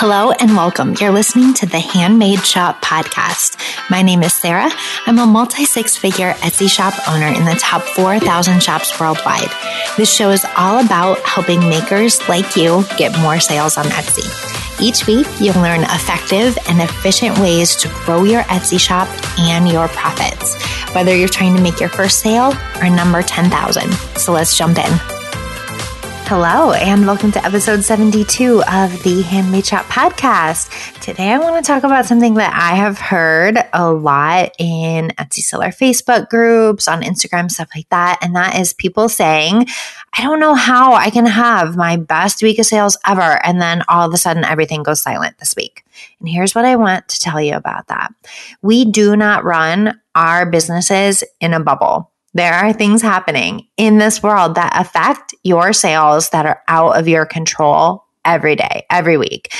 Hello and welcome. You're listening to the Handmade Shop podcast. My name is Sarah. I'm a multi six figure Etsy shop owner in the top 4,000 shops worldwide. This show is all about helping makers like you get more sales on Etsy. Each week, you'll learn effective and efficient ways to grow your Etsy shop and your profits, whether you're trying to make your first sale or number 10,000. So let's jump in. Hello, and welcome to episode 72 of the Handmade Shop podcast. Today, I want to talk about something that I have heard a lot in Etsy seller Facebook groups, on Instagram, stuff like that. And that is people saying, I don't know how I can have my best week of sales ever. And then all of a sudden, everything goes silent this week. And here's what I want to tell you about that. We do not run our businesses in a bubble. There are things happening in this world that affect your sales that are out of your control every day, every week.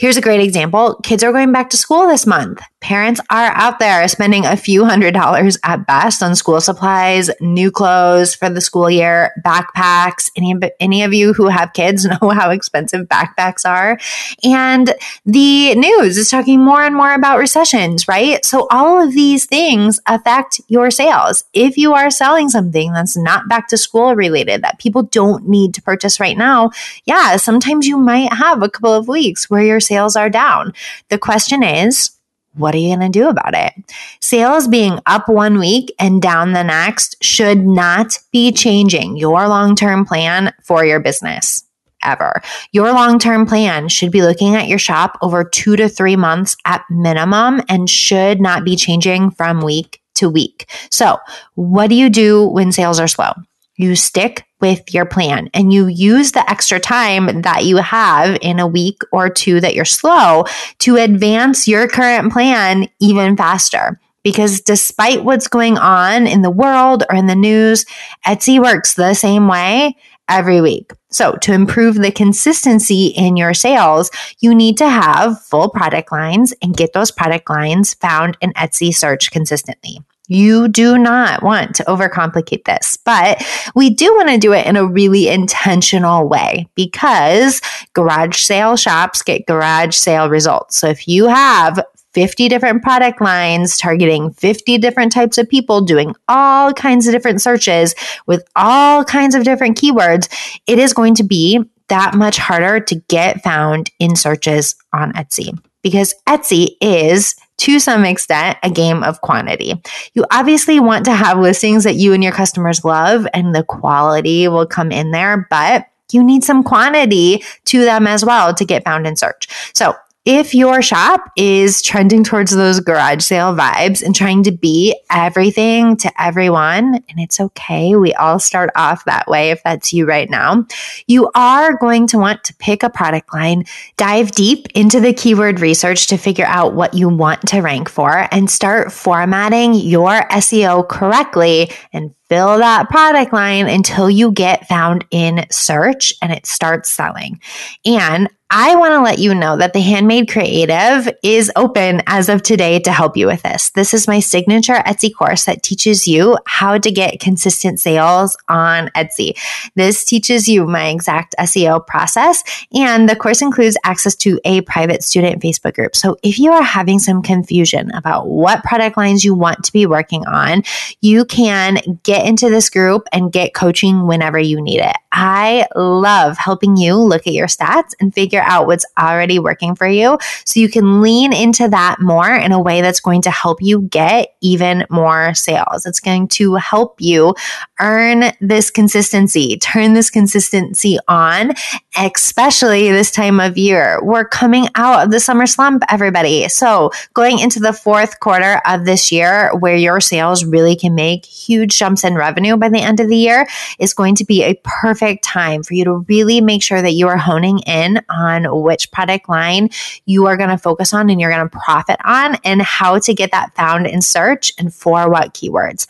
Here's a great example. Kids are going back to school this month. Parents are out there spending a few hundred dollars at best on school supplies, new clothes for the school year, backpacks. Any, any of you who have kids know how expensive backpacks are. And the news is talking more and more about recessions, right? So all of these things affect your sales. If you are selling something that's not back to school related, that people don't need to purchase right now, yeah, sometimes you might have a couple of weeks where your sales are down. The question is, what are you going to do about it? Sales being up one week and down the next should not be changing your long term plan for your business ever. Your long term plan should be looking at your shop over two to three months at minimum and should not be changing from week to week. So, what do you do when sales are slow? You stick with your plan and you use the extra time that you have in a week or two that you're slow to advance your current plan even faster. Because despite what's going on in the world or in the news, Etsy works the same way every week. So, to improve the consistency in your sales, you need to have full product lines and get those product lines found in Etsy search consistently. You do not want to overcomplicate this, but we do want to do it in a really intentional way because garage sale shops get garage sale results. So if you have 50 different product lines targeting 50 different types of people doing all kinds of different searches with all kinds of different keywords, it is going to be that much harder to get found in searches on Etsy because Etsy is to some extent a game of quantity. You obviously want to have listings that you and your customers love and the quality will come in there, but you need some quantity to them as well to get found in search. So if your shop is trending towards those garage sale vibes and trying to be everything to everyone, and it's okay, we all start off that way if that's you right now, you are going to want to pick a product line, dive deep into the keyword research to figure out what you want to rank for, and start formatting your SEO correctly and fill that product line until you get found in search and it starts selling. And I want to let you know that the Handmade Creative is open as of today to help you with this. This is my signature Etsy course that teaches you how to get consistent sales on Etsy. This teaches you my exact SEO process, and the course includes access to a private student Facebook group. So if you are having some confusion about what product lines you want to be working on, you can get into this group and get coaching whenever you need it. I love helping you look at your stats and figure figure out what's already working for you so you can lean into that more in a way that's going to help you get even more sales. It's going to help you earn this consistency, turn this consistency on, especially this time of year. We're coming out of the summer slump, everybody. So going into the fourth quarter of this year where your sales really can make huge jumps in revenue by the end of the year is going to be a perfect time for you to really make sure that you are honing in on which product line you are going to focus on and you're going to profit on and how to get that found in search and for what keywords.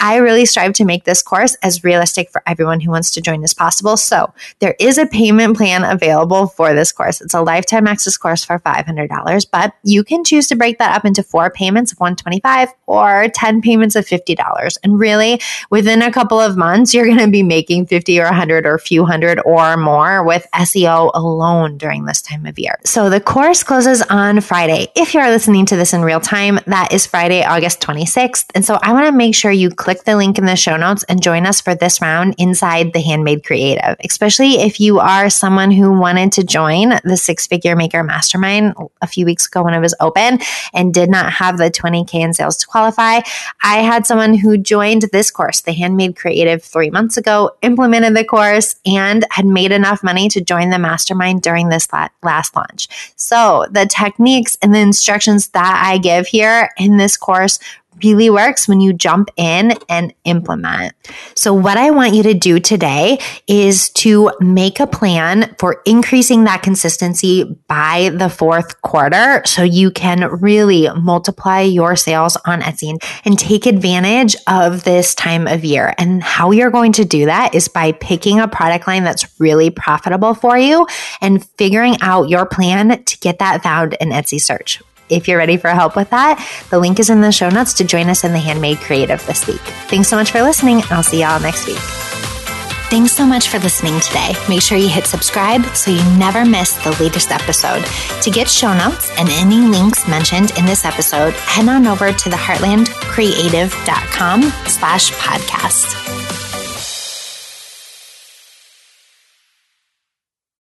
I really strive to make this course as realistic for everyone who wants to join as possible. So there is a payment plan available for this course. It's a lifetime access course for $500, but you can choose to break that up into four payments of 125 or 10 payments of $50. And really within a couple of months, you're going to be making 50 or 100 or a few hundred or more with SEO alone during this time of year. So the course closes on Friday. If you're listening to this in real time, that is Friday, August 26th. And so I want to make sure you click the link in the show notes and join us for this round inside the Handmade Creative, especially if you are someone who wanted to join the Six Figure Maker Mastermind a few weeks ago when it was open and did not have the 20K in sales to qualify. I had someone who joined this course, the Handmade Creative, three months ago, implemented the course, and had made enough money to join the mastermind during this last launch. So the techniques and the instructions that I give here in this course really works when you jump in and implement. So, what I want you to do today is to make a plan for increasing that consistency by the fourth quarter so you can really multiply your sales on Etsy and take advantage of this time of year. And how you're going to do that is by picking a product line that's really profitable for you and figuring out your plan to get that found in Etsy search if you're ready for help with that, the link is in the show notes to join us in the Handmade Creative this week. Thanks so much for listening. I'll see y'all next week. Thanks so much for listening today. Make sure you hit subscribe so you never miss the latest episode. To get show notes and any links mentioned in this episode, head on over to the heartlandcreative.com slash podcast.